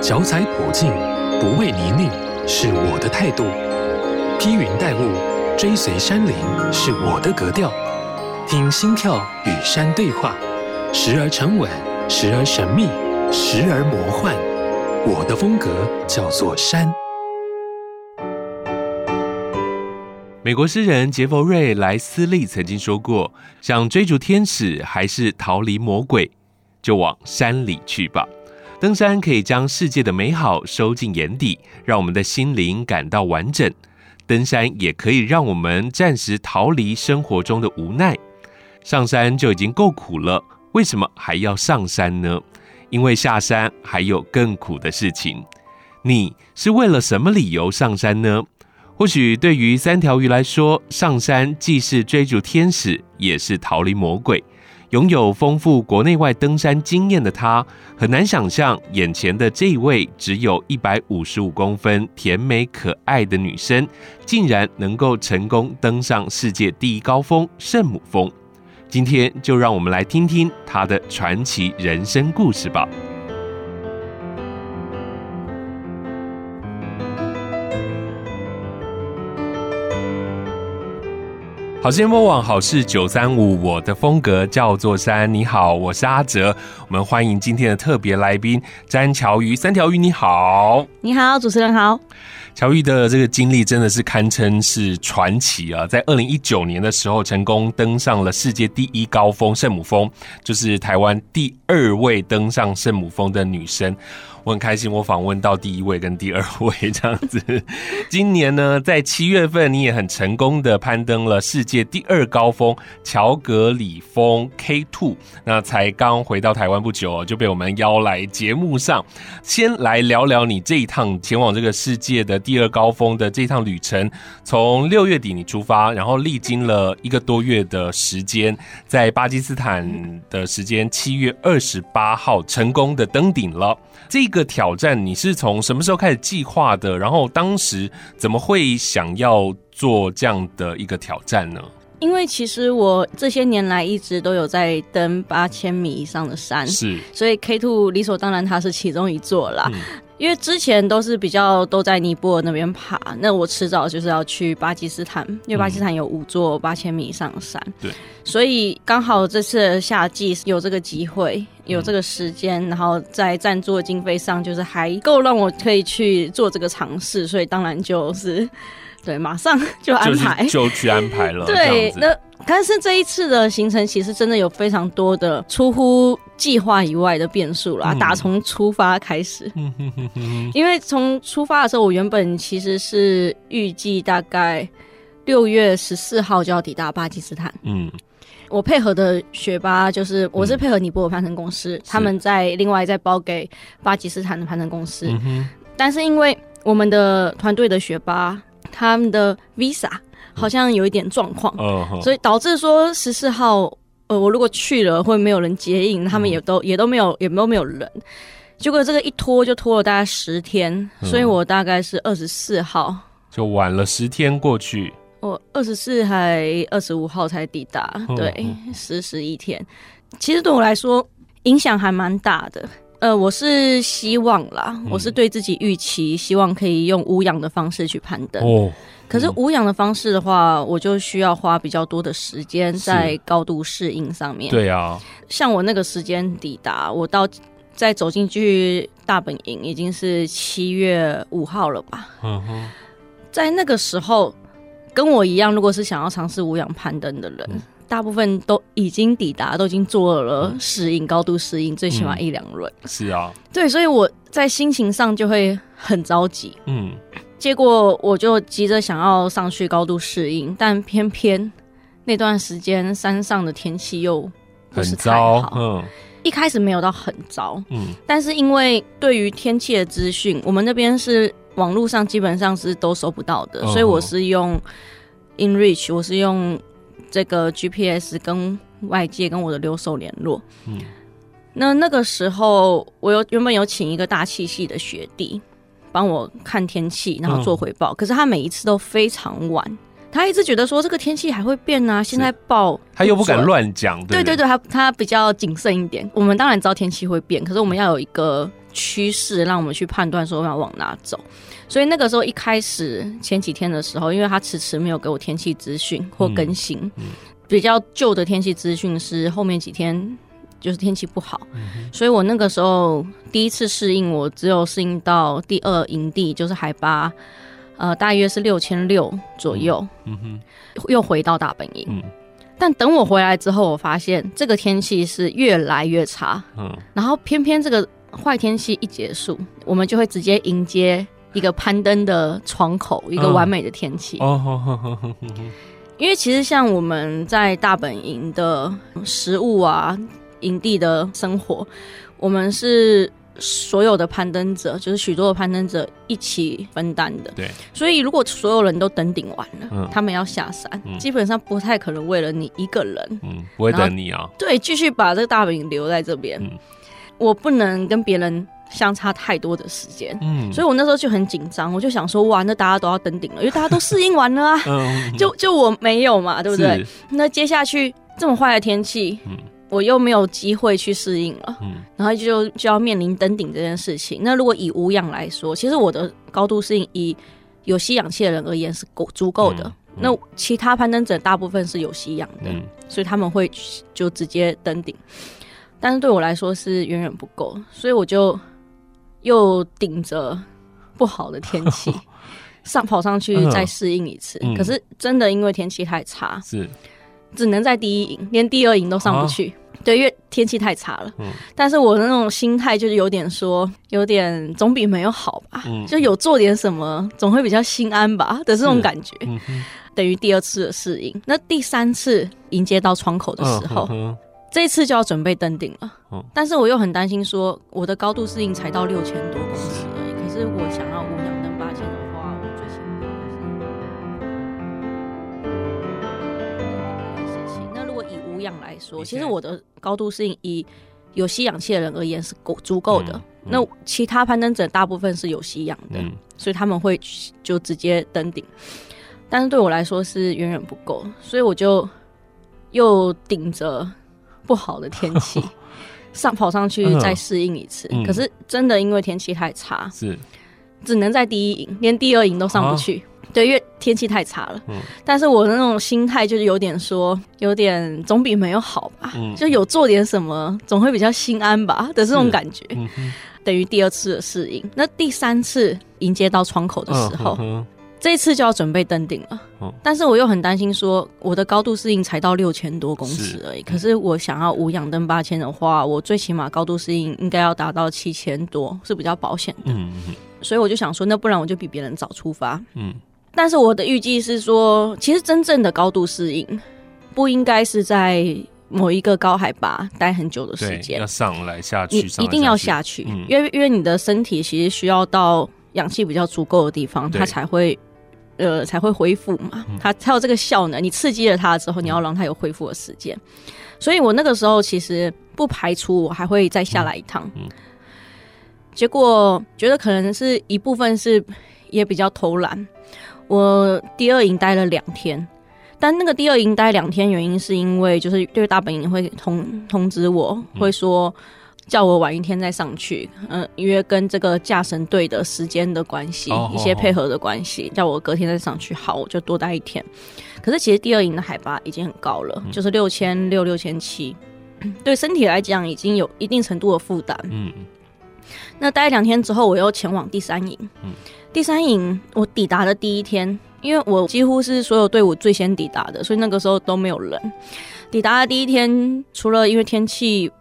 脚踩普径，不畏泥泞，是我的态度；披云戴雾，追随山林，是我的格调。听心跳与山对话，时而沉稳，时而神秘，时而魔幻。我的风格叫做山。美国诗人杰佛瑞·莱斯利曾经说过：“想追逐天使还是逃离魔鬼，就往山里去吧。登山可以将世界的美好收进眼底，让我们的心灵感到完整。登山也可以让我们暂时逃离生活中的无奈。上山就已经够苦了，为什么还要上山呢？因为下山还有更苦的事情。你是为了什么理由上山呢？”或许对于三条鱼来说，上山既是追逐天使，也是逃离魔鬼。拥有丰富国内外登山经验的他，很难想象眼前的这一位只有一百五十五公分、甜美可爱的女生，竟然能够成功登上世界第一高峰圣母峰。今天就让我们来听听她的传奇人生故事吧。好事播网好事九三五，我的风格叫做山。你好，我是阿哲，我们欢迎今天的特别来宾詹乔瑜。三条鱼，你好，你好，主持人好。乔瑜的这个经历真的是堪称是传奇啊！在二零一九年的时候，成功登上了世界第一高峰圣母峰，就是台湾第二位登上圣母峰的女生。我很开心，我访问到第一位跟第二位这样子。今年呢，在七月份，你也很成功的攀登了世界第二高峰乔格里峰 K Two。那才刚回到台湾不久，就被我们邀来节目上，先来聊聊你这一趟前往这个世界的第二高峰的这趟旅程。从六月底你出发，然后历经了一个多月的时间，在巴基斯坦的时间七月二十八号成功的登顶了。这个挑战你是从什么时候开始计划的？然后当时怎么会想要做这样的一个挑战呢？因为其实我这些年来一直都有在登八千米以上的山，是，所以 K Two 理所当然它是其中一座啦。嗯因为之前都是比较都在尼泊尔那边爬，那我迟早就是要去巴基斯坦，因为巴基斯坦有五座八千米以上的山，对，所以刚好这次夏季有这个机会，有这个时间，然后在赞助的经费上就是还够让我可以去做这个尝试，所以当然就是对，马上就安排，就去安排了，对，那。但是这一次的行程其实真的有非常多的出乎计划以外的变数啦，嗯、打从出发开始，因为从出发的时候，我原本其实是预计大概六月十四号就要抵达巴基斯坦。嗯，我配合的雪巴就是我是配合尼泊尔攀登公司，嗯、他们在另外再包给巴基斯坦的攀登公司。嗯、但是因为我们的团队的雪巴他们的 visa。好像有一点状况，uh. 所以导致说十四号，呃，我如果去了会没有人接应，他们也都、uh. 也都没有，也都没有人。结果这个一拖就拖了大概十天，uh. 所以我大概是二十四号就晚了十天过去。我二十四还二十五号才抵达，uh. 对，十十一天。其实对我来说影响还蛮大的。呃，我是希望啦，嗯、我是对自己预期，希望可以用无氧的方式去攀登。哦，可是无氧的方式的话，嗯、我就需要花比较多的时间在高度适应上面。对啊，像我那个时间抵达，我到再走进去大本营已经是七月五号了吧？嗯哼，在那个时候，跟我一样，如果是想要尝试无氧攀登的人。嗯大部分都已经抵达，都已经做了适应、高度适应，最起码一两轮。是啊，对，所以我在心情上就会很着急。嗯，结果我就急着想要上去高度适应，但偏偏那段时间山上的天气又不是太好。很糟。嗯，一开始没有到很糟。嗯，但是因为对于天气的资讯，我们那边是网络上基本上是都搜不到的，所以我是用 InReach，我是用。这个 GPS 跟外界跟我的留守联络，嗯，那那个时候我有原本有请一个大气系的学弟帮我看天气，然后做回报，嗯、可是他每一次都非常晚，他一直觉得说这个天气还会变啊，现在报他又不敢乱讲，对对对，他他比较谨慎一点。我们当然知道天气会变，可是我们要有一个趋势，让我们去判断说要往哪走。所以那个时候一开始前几天的时候，因为他迟迟没有给我天气资讯或更新，嗯嗯、比较旧的天气资讯是后面几天就是天气不好，嗯、所以我那个时候第一次适应，我只有适应到第二营地，就是海拔呃大约是六千六左右，嗯嗯、又回到大本营。嗯、但等我回来之后，我发现这个天气是越来越差，嗯、然后偏偏这个坏天气一结束，我们就会直接迎接。一个攀登的窗口，一个完美的天气。哦，因为其实像我们在大本营的食物啊，营地的生活，我们是所有的攀登者，就是许多的攀登者一起分担的。对，所以如果所有人都登顶完了，嗯、他们要下山，嗯、基本上不太可能为了你一个人，嗯，不会等你啊。对，继续把这个大本营留在这边，嗯、我不能跟别人。相差太多的时间，嗯，所以我那时候就很紧张，我就想说，哇，那大家都要登顶了，因为大家都适应完了啊，嗯、就就我没有嘛，对不对？那接下去这么坏的天气，嗯，我又没有机会去适应了，嗯，然后就就要面临登顶这件事情。那如果以无氧来说，其实我的高度适应以有吸氧气的人而言是够足够的。嗯嗯、那其他攀登者大部分是有吸氧的，嗯、所以他们会就直接登顶，但是对我来说是远远不够，所以我就。又顶着不好的天气 上跑上去再适应一次，嗯、可是真的因为天气太差，是只能在第一营，连第二营都上不去。啊、对，因为天气太差了。嗯、但是我的那种心态就是有点说，有点总比没有好吧，嗯、就有做点什么，总会比较心安吧的这种感觉。嗯、等于第二次的适应，那第三次迎接到窗口的时候。这一次就要准备登顶了，嗯、但是我又很担心，说我的高度适应才到六千多公尺而已。可是我想要无氧登八千的话，我最起码是事情。那如果以无氧来说，其实我的高度适应以有吸氧气的人而言是够足够的。嗯嗯、那其他攀登者大部分是有吸氧的，嗯、所以他们会就直接登顶。但是对我来说是远远不够，所以我就又顶着。不好的天气，上跑上去再适应一次。嗯、可是真的因为天气太差，是只能在第一营，连第二营都上不去。啊、对，因为天气太差了。嗯、但是我的那种心态就是有点说，有点总比没有好吧。嗯、就有做点什么，总会比较心安吧的这种感觉。嗯、等于第二次的适应，那第三次迎接到窗口的时候。这一次就要准备登顶了，嗯、但是我又很担心，说我的高度适应才到六千多公尺而已。是可是我想要无氧登八千的话，我最起码高度适应应该要达到七千多，是比较保险的。嗯嗯。所以我就想说，那不然我就比别人早出发。嗯。但是我的预计是说，其实真正的高度适应不应该是在某一个高海拔待很久的时间，要上来下去，你一定要下去，嗯、因为因为你的身体其实需要到氧气比较足够的地方，它才会。呃，才会恢复嘛，它才有这个效能。你刺激了它之后，你要让它有恢复的时间。所以我那个时候其实不排除我还会再下来一趟。结果觉得可能是一部分是也比较偷懒。我第二营待了两天，但那个第二营待两天原因是因为就是对大本营会通通知我，会说。叫我晚一天再上去，嗯，因为跟这个驾神队的时间的关系，oh, 一些配合的关系，oh, oh. 叫我隔天再上去。好，我就多待一天。可是其实第二营的海拔已经很高了，嗯、就是六千六、六千七，对身体来讲已经有一定程度的负担。嗯，那待两天之后，我又前往第三营。嗯，第三营我抵达的第一天，因为我几乎是所有队伍最先抵达的，所以那个时候都没有人。抵达的第一天，除了因为天气。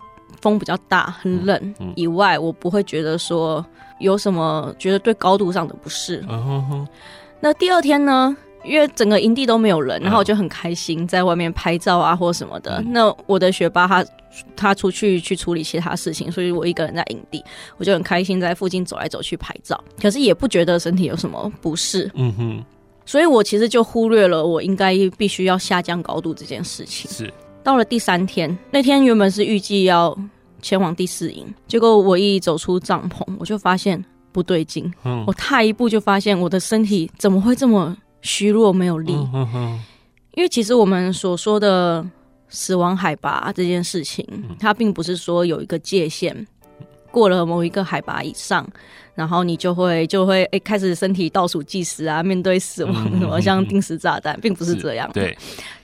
风比较大，很冷以外，我不会觉得说有什么觉得对高度上的不适。那第二天呢？因为整个营地都没有人，然后我就很开心在外面拍照啊，或什么的。那我的学霸他他出去去处理其他事情，所以我一个人在营地，我就很开心在附近走来走去拍照。可是也不觉得身体有什么不适。嗯哼，所以我其实就忽略了我应该必须要下降高度这件事情。是。到了第三天，那天原本是预计要前往第四营，结果我一走出帐篷，我就发现不对劲。嗯，我踏一步就发现我的身体怎么会这么虚弱、没有力？因为其实我们所说的死亡海拔这件事情，它并不是说有一个界限。过了某一个海拔以上，然后你就会就会诶开始身体倒数计时啊，面对死亡什么，像定时炸弹，并不是这样。对，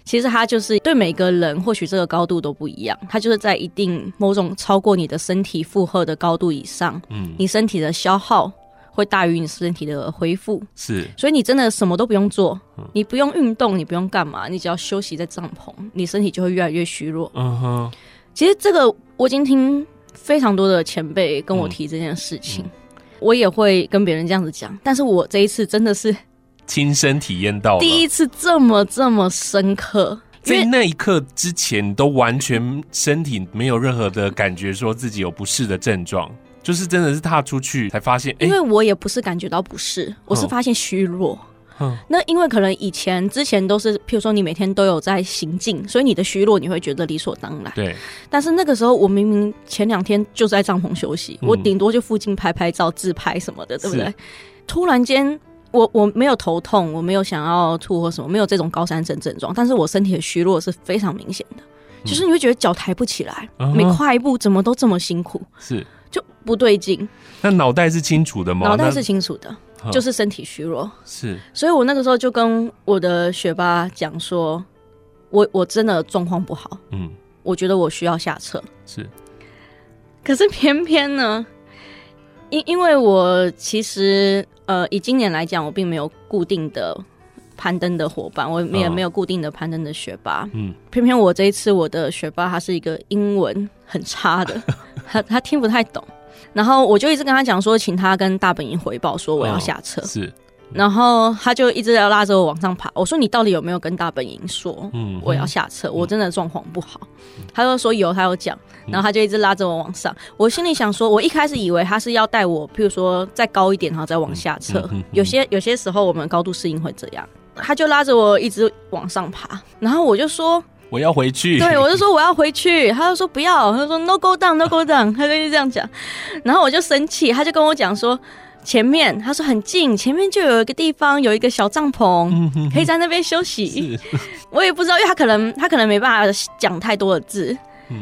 其实它就是对每个人或许这个高度都不一样，它就是在一定某种超过你的身体负荷的高度以上，嗯，你身体的消耗。会大于你身体的恢复，是，所以你真的什么都不用做，嗯、你不用运动，你不用干嘛，你只要休息在帐篷，你身体就会越来越虚弱。嗯哼，其实这个我已经听非常多的前辈跟我提这件事情，嗯嗯、我也会跟别人这样子讲，但是我这一次真的是亲身体验到，第一次这么这么深刻，在那一刻之前都完全身体没有任何的感觉，说自己有不适的症状。就是真的是踏出去才发现，因为我也不是感觉到不适，我是发现虚弱。那因为可能以前之前都是，譬如说你每天都有在行进，所以你的虚弱你会觉得理所当然。对。但是那个时候我明明前两天就在帐篷休息，我顶多就附近拍拍照、自拍什么的，对不对？突然间，我我没有头痛，我没有想要吐或什么，没有这种高山症症状，但是我身体的虚弱是非常明显的，就是你会觉得脚抬不起来，每跨一步怎么都这么辛苦。是。就不对劲，那脑袋是清楚的吗？脑袋是清楚的，就是身体虚弱。是，所以我那个时候就跟我的学霸讲说，我我真的状况不好，嗯，我觉得我需要下撤。是，可是偏偏呢，因因为我其实呃，以今年来讲，我并没有固定的攀登的伙伴，我也没有固定的攀登的学霸。嗯，偏偏我这一次我的学霸他是一个英文很差的。他他听不太懂，然后我就一直跟他讲说，请他跟大本营回报说我要下车。哦、是，然后他就一直要拉着我往上爬。我说你到底有没有跟大本营说，嗯，我要下车？嗯、我真的状况不好。嗯、他就说有，他有讲，然后他就一直拉着我往上。我心里想说，我一开始以为他是要带我，譬如说再高一点，然后再往下撤。有些有些时候我们高度适应会这样。他就拉着我一直往上爬，然后我就说。我要回去，对，我就说我要回去，他就说不要，他就说 no go down no go down，他就一直这样讲，然后我就生气，他就跟我讲说前面，他说很近，前面就有一个地方有一个小帐篷，可以在那边休息。我也不知道，因为他可能他可能没办法讲太多的字，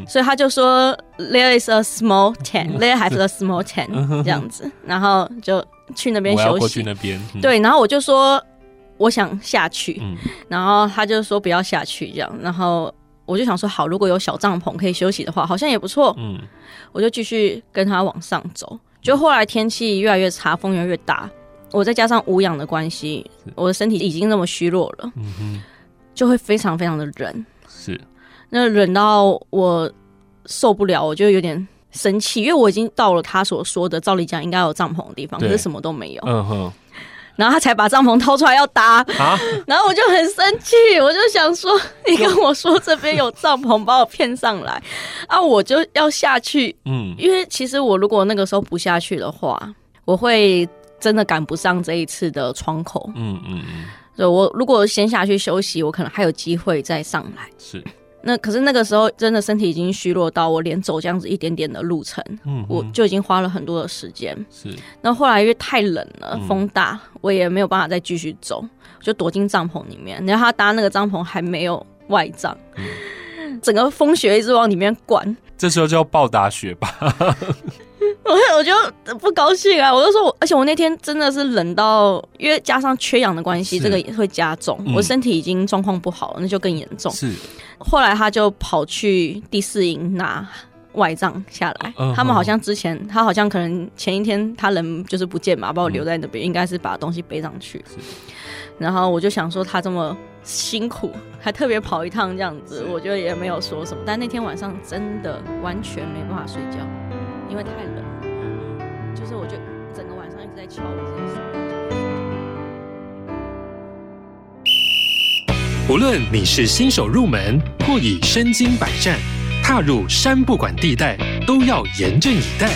所以他就说 there is a small tent，there has a small tent 这样子，然后就去那边休息。过去那边，对，然后我就说。我想下去，嗯、然后他就说不要下去这样，然后我就想说好，如果有小帐篷可以休息的话，好像也不错。嗯，我就继续跟他往上走。就后来天气越来越差，风越来越大，我再加上无氧的关系，我的身体已经那么虚弱了，嗯哼，就会非常非常的冷。是，那冷到我受不了，我就有点生气，因为我已经到了他所说的照理讲应该有帐篷的地方，可是什么都没有。嗯哼。然后他才把帐篷掏出来要搭，啊、然后我就很生气，我就想说，你跟我说这边有帐篷，把我骗上来，啊，我就要下去，嗯，因为其实我如果那个时候不下去的话，我会真的赶不上这一次的窗口，嗯嗯嗯，所以我如果先下去休息，我可能还有机会再上来，是。那可是那个时候真的身体已经虚弱到我连走这样子一点点的路程，嗯，我就已经花了很多的时间。是，那后来因为太冷了，嗯、风大，我也没有办法再继续走，我就躲进帐篷里面。然后他搭那个帐篷还没有外帐，嗯、整个风雪一直往里面灌。这时候就要暴打雪吧。我我就不高兴啊！我就说我，而且我那天真的是冷到，因为加上缺氧的关系，这个也会加重。嗯、我身体已经状况不好了，那就更严重。是，后来他就跑去第四营拿外帐下来。嗯、他们好像之前，他好像可能前一天他人就是不见嘛，把我留在那边，嗯、应该是把东西背上去。是然后我就想说，他这么辛苦，还特别跑一趟这样子，我觉得也没有说什么。但那天晚上真的完全没办法睡觉，因为太冷。我就整个晚上一直在敲。无论你是新手入门，或已身经百战，踏入山不管地带，都要严阵以待。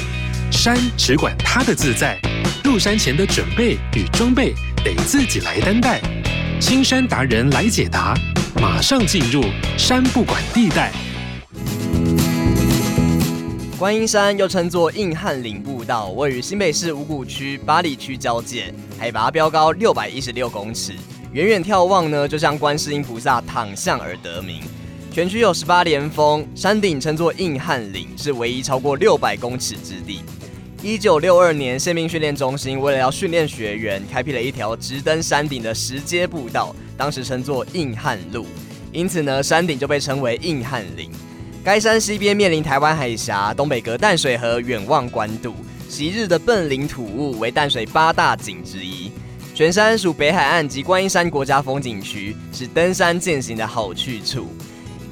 山只管它的自在，入山前的准备与装备得自己来担待。青山达人来解答，马上进入山不管地带。观音山又称作硬汉岭步道，位于新北市五股区八里区交界，海拔标高六百一十六公尺，远远眺望呢，就像观世音菩萨躺像而得名。全区有十八连峰，山顶称作硬汉岭，是唯一超过六百公尺之地。一九六二年，宪兵训练中心为了要训练学员，开辟了一条直登山顶的石阶步道，当时称作硬汉路，因此呢，山顶就被称为硬汉岭。该山西边面临台湾海峡，东北隔淡水河，远望关渡，昔日的笨岭土雾为淡水八大景之一。全山属北海岸及观音山国家风景区，是登山健行的好去处。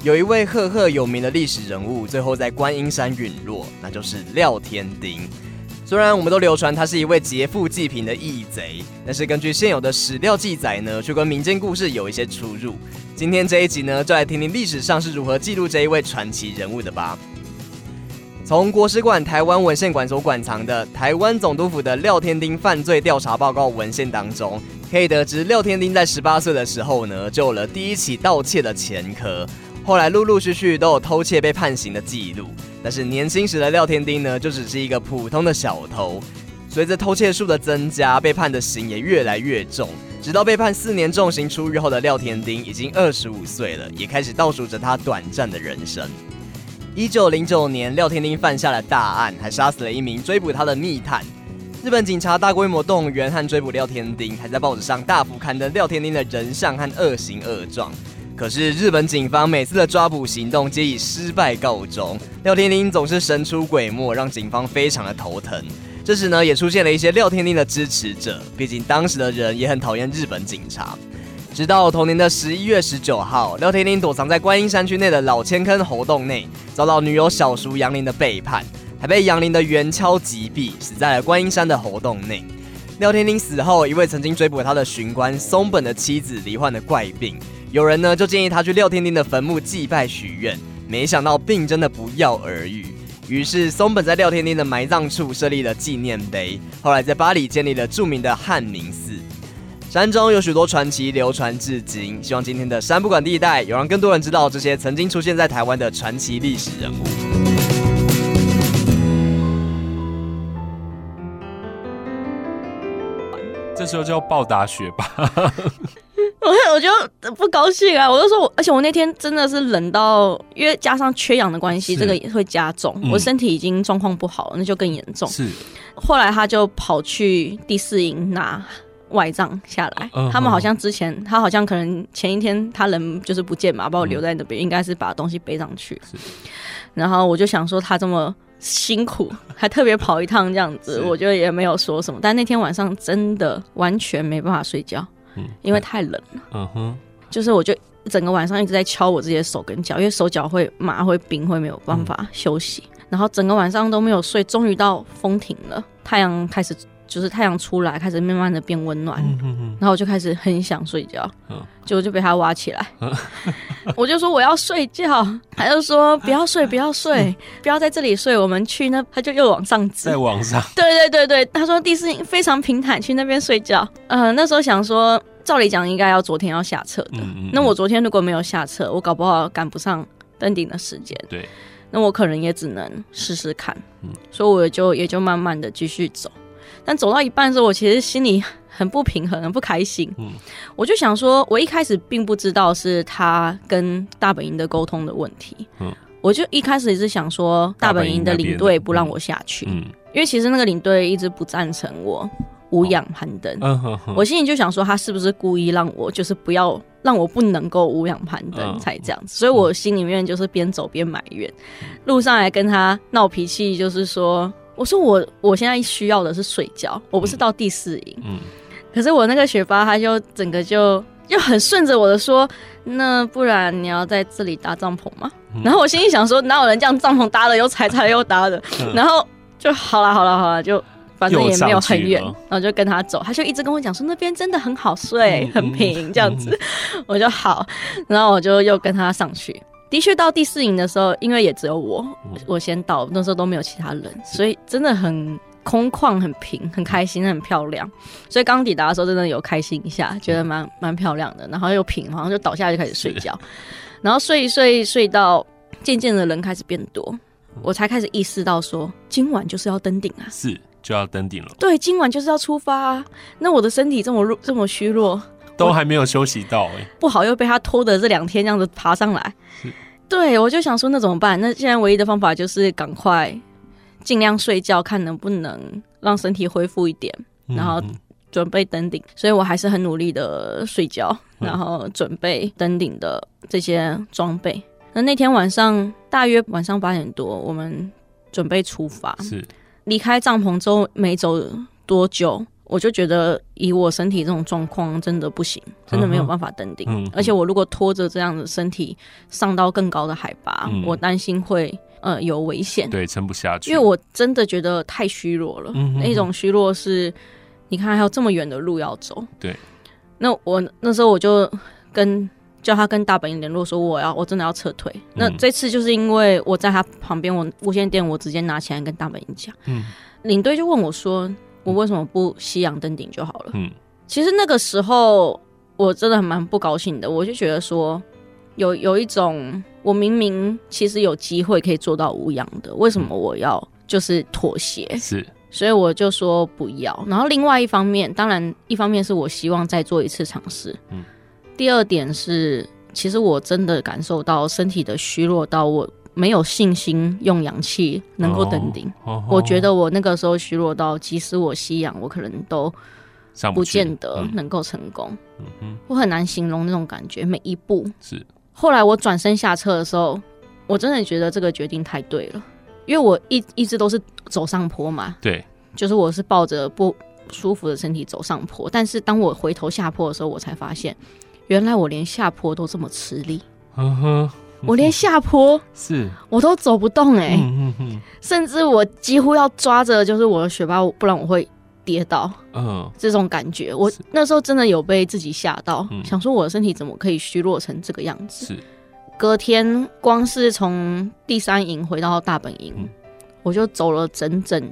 有一位赫赫有名的历史人物，最后在观音山陨落，那就是廖天丁。虽然我们都流传他是一位劫富济贫的义贼，但是根据现有的史料记载呢，却跟民间故事有一些出入。今天这一集呢，就来听听历史上是如何记录这一位传奇人物的吧。从国史馆台湾文献馆所馆藏的台湾总督府的廖天丁犯罪调查报告文献当中，可以得知廖天丁在十八岁的时候呢，就有了第一起盗窃的前科，后来陆陆续续都有偷窃被判刑的记录。但是年轻时的廖天丁呢，就只是一个普通的小偷。随着偷窃数的增加，被判的刑也越来越重，直到被判四年重刑出狱后的廖天丁已经二十五岁了，也开始倒数着他短暂的人生。一九零九年，廖天丁犯下了大案，还杀死了一名追捕他的密探。日本警察大规模动员和追捕廖天丁，还在报纸上大幅刊登廖天丁的人像和恶行恶状。可是日本警方每次的抓捕行动皆以失败告终，廖天丁总是神出鬼没，让警方非常的头疼。这时呢，也出现了一些廖天丁的支持者，毕竟当时的人也很讨厌日本警察。直到同年的十一月十九号，廖天丁躲藏在观音山区内的老千坑猴洞内，遭到女友小叔杨林的背叛，还被杨林的圆锹击毙，死在了观音山的猴洞内。廖天丁死后，一位曾经追捕他的巡官松本的妻子罹患了怪病。有人呢就建议他去廖天丁的坟墓祭拜许愿，没想到病真的不药而愈。于是松本在廖天丁的埋葬处设立了纪念碑，后来在巴黎建立了著名的汉明寺。山中有许多传奇流传至今，希望今天的山不管地带有让更多人知道这些曾经出现在台湾的传奇历史人物。这时候就要暴打雪霸。我我就不高兴啊！我就说我，而且我那天真的是冷到，因为加上缺氧的关系，这个也会加重。嗯、我身体已经状况不好了，那就更严重。是，后来他就跑去第四营拿外帐下来。嗯、他们好像之前，他好像可能前一天他人就是不见嘛，把我留在那边，嗯、应该是把东西背上去。是，然后我就想说他这么辛苦，还特别跑一趟这样子，我觉得也没有说什么。但那天晚上真的完全没办法睡觉。因为太冷了，嗯哼，就是我就整个晚上一直在敲我自己的手跟脚，因为手脚会麻会冰，会没有办法休息，嗯、然后整个晚上都没有睡，终于到风停了，太阳开始就是太阳出来，开始慢慢的变温暖，嗯哼哼，然后我就开始很想睡觉，嗯，结果就被他挖起来，嗯、我就说我要睡觉，他就说不要睡不要睡，不要在这里睡，我们去那，他就又往上指，在往上，对对对对，他说地势非常平坦，去那边睡觉，呃，那时候想说。照理讲，应该要昨天要下车的。那我昨天如果没有下车，我搞不好赶不上登顶的时间。对，那我可能也只能试试看。嗯，所以我就也就慢慢的继续走。但走到一半的时候，我其实心里很不平衡，很不开心。嗯，我就想说，我一开始并不知道是他跟大本营的沟通的问题。嗯，我就一开始也是想说，大本营的领队不让我下去。嗯，因为其实那个领队一直不赞成我。无氧攀登，哦、我心里就想说，他是不是故意让我就是不要让我不能够无氧攀登才这样子？哦、所以我心里面就是边走边埋怨，路上还跟他闹脾气，就是说，我说我我现在需要的是睡觉，我不是到第四营。嗯，可是我那个学霸他就整个就 就很顺着我的说，那不然你要在这里搭帐篷吗？嗯、然后我心里想说，哪有人这样帐篷搭了又踩，踩了又搭的？嗯、然后就好了好了好了就。反正也没有很远，然后就跟他走，他就一直跟我讲说那边真的很好睡，很平这样子，我就好，然后我就又跟他上去。的确到第四营的时候，因为也只有我，我先到，那时候都没有其他人，所以真的很空旷、很平、很开心、很漂亮。所以刚抵达的时候，真的有开心一下，觉得蛮蛮漂亮的。然后又平，好像就倒下就开始睡觉，然后睡一睡睡到渐渐的人开始变多，我才开始意识到说今晚就是要登顶啊！是。就要登顶了，对，今晚就是要出发啊。那我的身体这么弱，这么虚弱，都还没有休息到哎、欸，不好又被他拖的这两天这样子爬上来。对，我就想说那怎么办？那现在唯一的方法就是赶快尽量睡觉，看能不能让身体恢复一点，然后准备登顶。所以我还是很努力的睡觉，然后准备登顶的这些装备。那那天晚上大约晚上八点多，我们准备出发。是离开帐篷之后没走多久，我就觉得以我身体这种状况，真的不行，真的没有办法登顶。嗯，而且我如果拖着这样的身体上到更高的海拔，嗯，我担心会呃有危险，对，撑不下去。因为我真的觉得太虚弱了，嗯，那种虚弱是，你看还有这么远的路要走。对，那我那时候我就跟。叫他跟大本营联络，说我要我真的要撤退。那这次就是因为我在他旁边，我无线电我直接拿起来跟大本营讲。嗯，领队就问我说：“我为什么不西洋登顶就好了？”嗯，其实那个时候我真的很蛮不高兴的，我就觉得说有有一种我明明其实有机会可以做到无氧的，为什么我要就是妥协？是，所以我就说不要。然后另外一方面，当然一方面是我希望再做一次尝试。嗯。第二点是，其实我真的感受到身体的虚弱到我没有信心用氧气能够登顶。Oh, oh, oh. 我觉得我那个时候虚弱到，即使我吸氧，我可能都不见得能够成功。嗯、我很难形容那种感觉，每一步是。后来我转身下车的时候，我真的觉得这个决定太对了，因为我一一直都是走上坡嘛。对，就是我是抱着不舒服的身体走上坡，但是当我回头下坡的时候，我才发现。原来我连下坡都这么吃力，嗯哼，我连下坡 是。我都走不动哎、欸，嗯嗯，甚至我几乎要抓着就是我的雪巴，不然我会跌倒，嗯，这种感觉，我那时候真的有被自己吓到，想说我的身体怎么可以虚弱成这个样子？是，隔天光是从第三营回到大本营，我就走了整整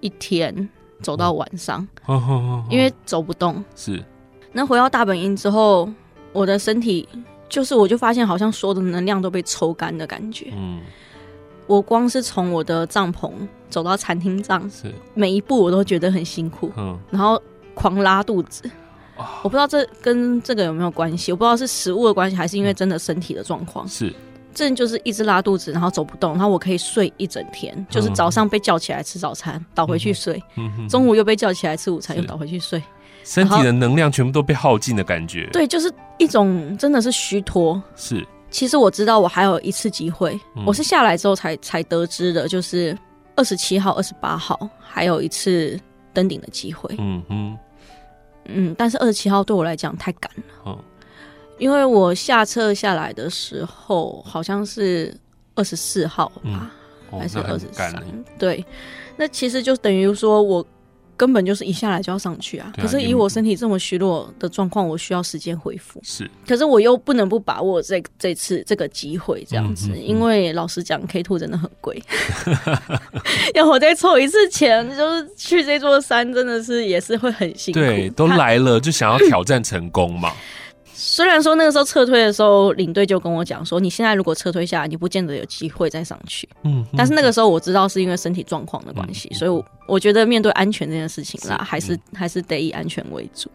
一天，走到晚上，因为走不动。是，那回到大本营之后。我的身体就是，我就发现好像所有的能量都被抽干的感觉。嗯，我光是从我的帐篷走到餐厅帐，是。每一步我都觉得很辛苦。嗯，然后狂拉肚子，我不知道这跟这个有没有关系，我不知道是食物的关系，还是因为真的身体的状况。是，这就是一直拉肚子，然后走不动，然后我可以睡一整天，就是早上被叫起来吃早餐，倒回去睡；中午又被叫起来吃午餐，又倒回去睡。身体的能量全部都被耗尽的感觉，对，就是一种真的是虚脱。是，其实我知道我还有一次机会，嗯、我是下来之后才才得知的，就是二十七号、二十八号还有一次登顶的机会。嗯嗯，嗯，但是二十七号对我来讲太赶了，哦，因为我下车下来的时候好像是二十四号吧，还是二十三？对，那其实就等于说我。根本就是一下来就要上去啊！可是以我身体这么虚弱的状况，我需要时间恢复。是，可是我又不能不把握这这次这个机会，这样子，嗯嗯嗯、因为老实讲，K two 真的很贵，要我再凑一次钱，就是去这座山，真的是也是会很辛苦。对，都来了就想要挑战成功嘛。虽然说那个时候撤退的时候，领队就跟我讲说，你现在如果撤退下来，你不见得有机会再上去。嗯，但是那个时候我知道是因为身体状况的关系，嗯、所以我觉得面对安全这件事情啦，是还是、嗯、还是得以安全为主。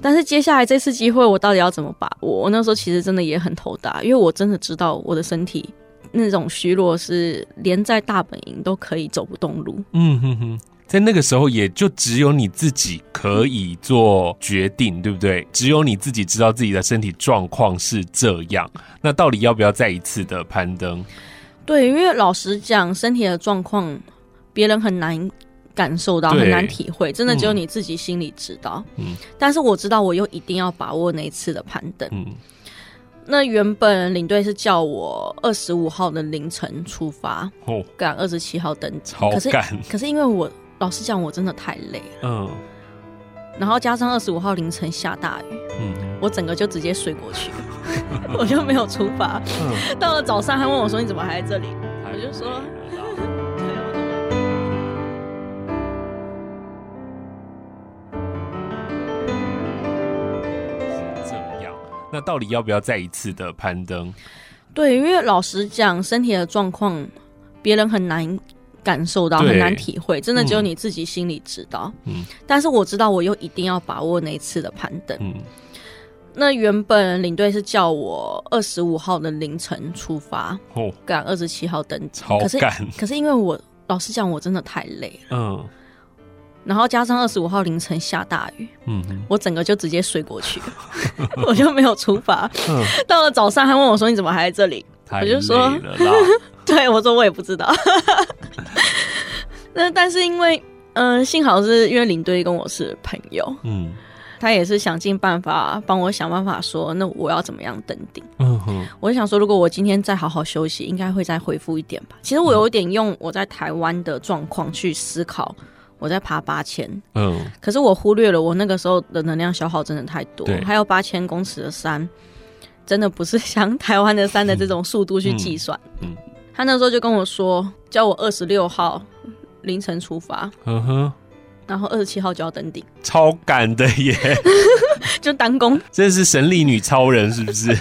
但是接下来这次机会，我到底要怎么把握？我那时候其实真的也很头大，因为我真的知道我的身体那种虚弱是连在大本营都可以走不动路。嗯哼哼。在那个时候，也就只有你自己可以做决定，对不对？只有你自己知道自己的身体状况是这样。那到底要不要再一次的攀登？对，因为老实讲，身体的状况别人很难感受到，很难体会，真的只有你自己心里知道。嗯。但是我知道，我又一定要把握那一次的攀登。嗯。那原本领队是叫我二十五号的凌晨出发，哦，赶二十七号登机。可是，可是因为我。老实讲，我真的太累了。嗯，然后加上二十五号凌晨下大雨，嗯，我整个就直接睡过去，我就没有出发。嗯，到了早上还问我说：“你怎么还在这里？”我就说：“是这样。”那到底要不要再一次的攀登？对，因为老实讲，身体的状况别人很难。感受到很难体会，真的只有你自己心里知道。嗯，但是我知道，我又一定要把握那一次的攀登。嗯，那原本领队是叫我二十五号的凌晨出发，哦，赶二十七号登顶。好赶。可是，可是因为我老实讲，我真的太累了。嗯。然后加上二十五号凌晨下大雨，嗯，我整个就直接睡过去，我就没有出发。嗯。到了早上，还问我说：“你怎么还在这里？”我就说：“ 对，我说我也不知道。”那但是因为，嗯、呃，幸好是因为领队跟我是朋友，嗯。他也是想尽办法帮我想办法说，那我要怎么样登顶？嗯哼，我就想说，如果我今天再好好休息，应该会再恢复一点吧。其实我有一点用我在台湾的状况去思考，我在爬八千，嗯，可是我忽略了我那个时候的能量消耗真的太多，还有八千公尺的山，真的不是像台湾的山的这种速度去计算。嗯，嗯，他那时候就跟我说，叫我二十六号凌晨出发。嗯哼。然后二十七号就要登顶，超赶的耶！就单攻，真的是神力女超人是不是？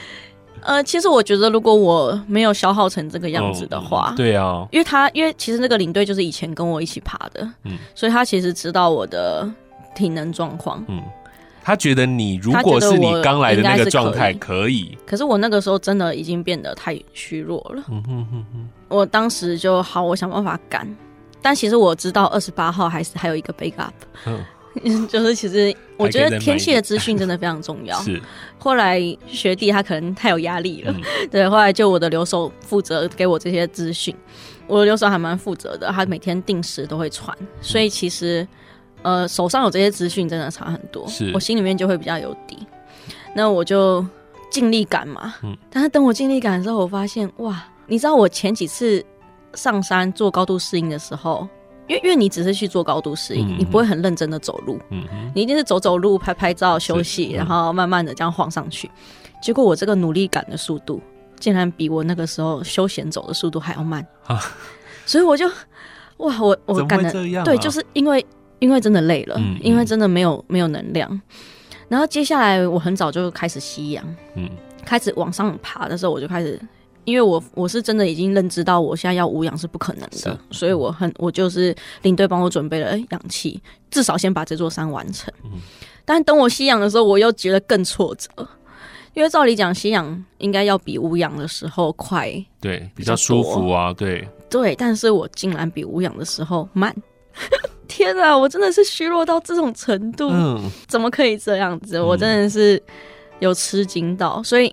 呃，其实我觉得如果我没有消耗成这个样子的话，哦、对啊，因为他因为其实那个领队就是以前跟我一起爬的，嗯，所以他其实知道我的体能状况，嗯，他觉得你如果是你刚来的那个状态可以，可是我那个时候真的已经变得太虚弱了，嗯哼哼哼，我当时就好，我想办法赶。但其实我知道二十八号还是还有一个 backup，嗯，就是其实我觉得天气的资讯真的非常重要。是，后来学弟他可能太有压力了，嗯，对，后来就我的留守负责给我这些资讯，我的留守还蛮负责的，他每天定时都会传，所以其实呃手上有这些资讯真的差很多，是。我心里面就会比较有底。那我就尽力赶嘛，嗯，但是等我尽力赶的时候，我发现哇，你知道我前几次。上山做高度适应的时候，因为因为你只是去做高度适应，嗯，你不会很认真的走路，嗯，你一定是走走路、拍拍照、休息，然后慢慢的这样晃上去。结果我这个努力赶的速度，竟然比我那个时候休闲走的速度还要慢，啊，所以我就哇，我我赶的，啊，对，就是因为因为真的累了，嗯，因为真的没有没有能量。然后接下来我很早就开始吸氧，嗯，开始往上爬的时候，我就开始。因为我我是真的已经认知到我现在要无氧是不可能的，所以我很我就是领队帮我准备了氧气，至少先把这座山完成。嗯，但等我吸氧的时候，我又觉得更挫折，因为照理讲吸氧应该要比无氧的时候快，对，比较舒服啊，对对，但是我竟然比无氧的时候慢，天啊，我真的是虚弱到这种程度，嗯，怎么可以这样子？我真的是有吃惊到，所以。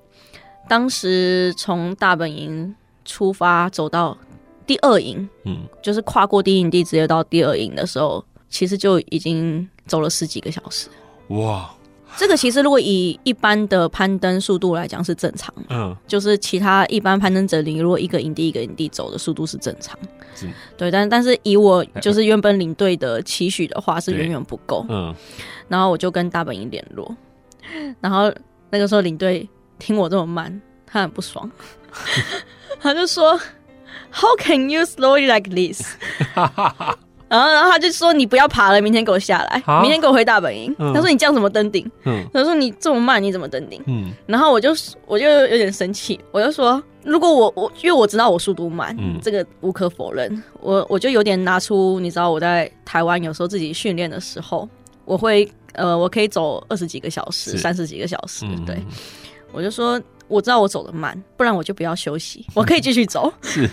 当时从大本营出发走到第二营，嗯，就是跨过第一营地直接到第二营的时候，其实就已经走了十几个小时。哇，这个其实如果以一般的攀登速度来讲是正常的，嗯，就是其他一般攀登者，你如果一个营地一个营地走的速度是正常，是，对，但但是以我就是原本领队的期许的话是远远不够，嗯，然后我就跟大本营联络，然后那个时候领队。听我这么慢，他很不爽，他就说：“How can you slowly like this？” 然后，然后他就说：“你不要爬了，明天给我下来，明天给我回大本营。嗯”他说：“你这样怎么登顶？”嗯，他说：“你这么慢，你怎么登顶？”嗯，然后我就我就有点生气，我就说：“如果我我因为我知道我速度慢，嗯，这个无可否认，我我就有点拿出你知道我在台湾有时候自己训练的时候，我会呃我可以走二十几个小时，三十几个小时，嗯、对。”我就说，我知道我走得慢，不然我就不要休息，我可以继续走。是，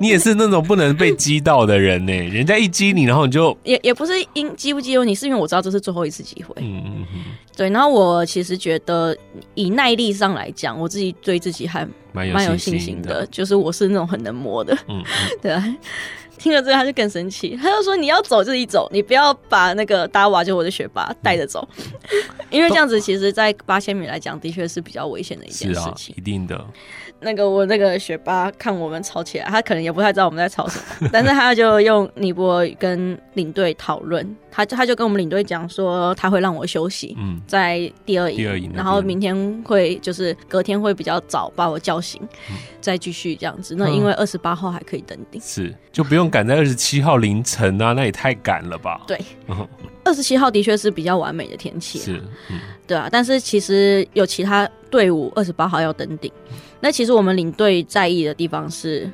你也是那种不能被激到的人呢。人家一激你，然后你就也也不是因激不激你，是因为我知道这是最后一次机会。嗯嗯嗯。对，然后我其实觉得以耐力上来讲，我自己对自己还蛮有信心的，就是我是那种很能磨的。嗯，对啊。听了之后，他就更生气，他就说：“你要走就一走，你不要把那个达瓦就我的学霸带着走，因为这样子其实，在八千米来讲，的确是比较危险的一件事情。”一定的。那个我那个学霸看我们吵起来，他可能也不太知道我们在吵什么，但是他就用尼泊尔跟领队讨论，他就他就跟我们领队讲说他会让我休息，嗯，在第二营，第二营，然后明天会就是隔天会比较早把我叫醒，嗯、再继续这样子。那因为二十八号还可以登顶，是就不用赶在二十七号凌晨啊，那也太赶了吧？对，二十七号的确是比较完美的天气，是，嗯，对啊，但是其实有其他队伍二十八号要登顶。那其实我们领队在意的地方是，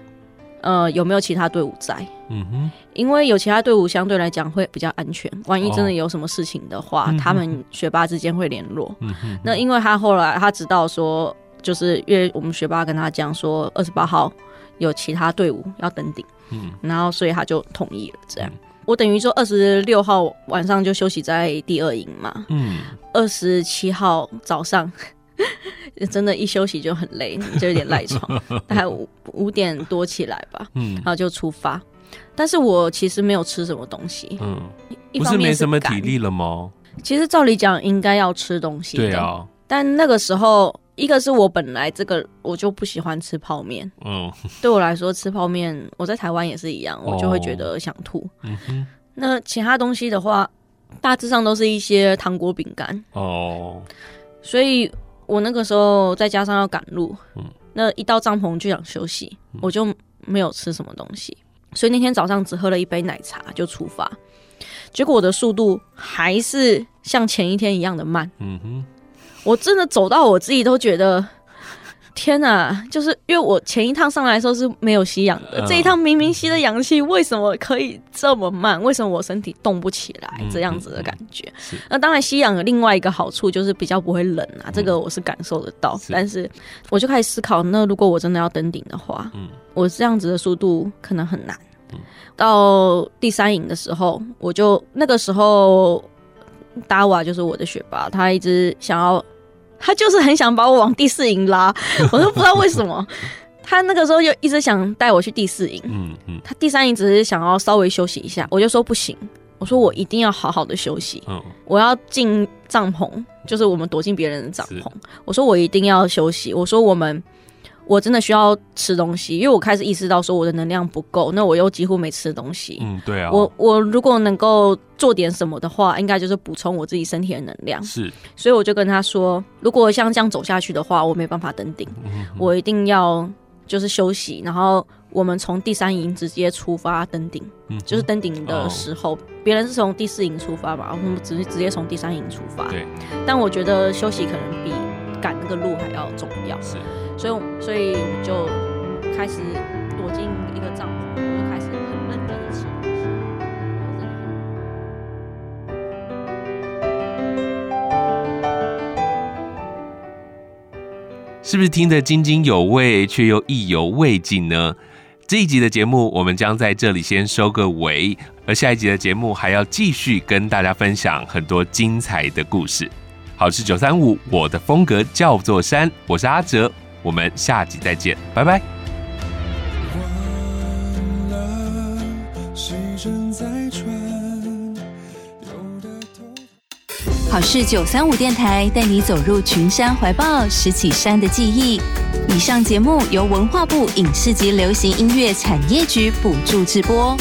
呃，有没有其他队伍在？嗯哼，因为有其他队伍相对来讲会比较安全。万一真的有什么事情的话，哦、他们学霸之间会联络。嗯哼，那因为他后来他知道说，就是因为我们学霸跟他讲说，二十八号有其他队伍要登顶。嗯，然后所以他就同意了。这样，嗯、我等于说二十六号晚上就休息在第二营嘛。嗯，二十七号早上，真的，一休息就很累，就有点赖床，大概五五点多起来吧。嗯，然后就出发。但是我其实没有吃什么东西。嗯，不是没什么体力了吗？其实照理讲应该要吃东西。对啊。但那个时候，一个是我本来这个我就不喜欢吃泡面。嗯。对我来说，吃泡面，我在台湾也是一样，我就会觉得想吐。嗯哼。那其他东西的话，大致上都是一些糖果、饼干。哦。所以我那个时候再加上要赶路，嗯，那一到帐篷就想休息，我就没有吃什么东西。所以那天早上只喝了一杯奶茶就出发，结果我的速度还是像前一天一样的慢。嗯哼，我真的走到我自己都觉得。天呐，就是因为我前一趟上来的时候是没有吸氧的，嗯、这一趟明明吸的氧气，为什么可以这么慢？为什么我身体动不起来？嗯、这样子的感觉。嗯、那当然，吸氧的另外一个好处就是比较不会冷啊，嗯、这个我是感受得到。是但是我就开始思考，那如果我真的要登顶的话，嗯，我这样子的速度可能很难。嗯、到第三营的时候，我就那个时候，达瓦就是我的学霸，他一直想要。他就是很想把我往第四营拉，我都不知道为什么。他那个时候就一直想带我去第四营，嗯嗯。他第三营只是想要稍微休息一下，我就说不行，我说我一定要好好的休息，嗯，我要进帐篷，就是我们躲进别人的帐篷。我说我一定要休息，我说我们。我真的需要吃东西，因为我开始意识到说我的能量不够，那我又几乎没吃东西。嗯，对啊。我我如果能够做点什么的话，应该就是补充我自己身体的能量。是，所以我就跟他说，如果像这样走下去的话，我没办法登顶，嗯、我一定要就是休息，然后我们从第三营直接出发登顶。嗯，就是登顶的时候，别、哦、人是从第四营出发吧，我们直接直接从第三营出发。对，但我觉得休息可能比赶那个路还要重要。是。所以，所以我就开始躲进一个帐篷，我就开始很认真的吃。是不是听得津津有味，却又意犹未尽呢？这一集的节目，我们将在这里先收个尾，而下一集的节目还要继续跟大家分享很多精彩的故事。好是九三五，我的风格叫做山，我是阿哲。我们下集再见，拜拜。好事九三五电台带你走入群山怀抱，拾起山的记忆。以上节目由文化部影视及流行音乐产业局补助制播。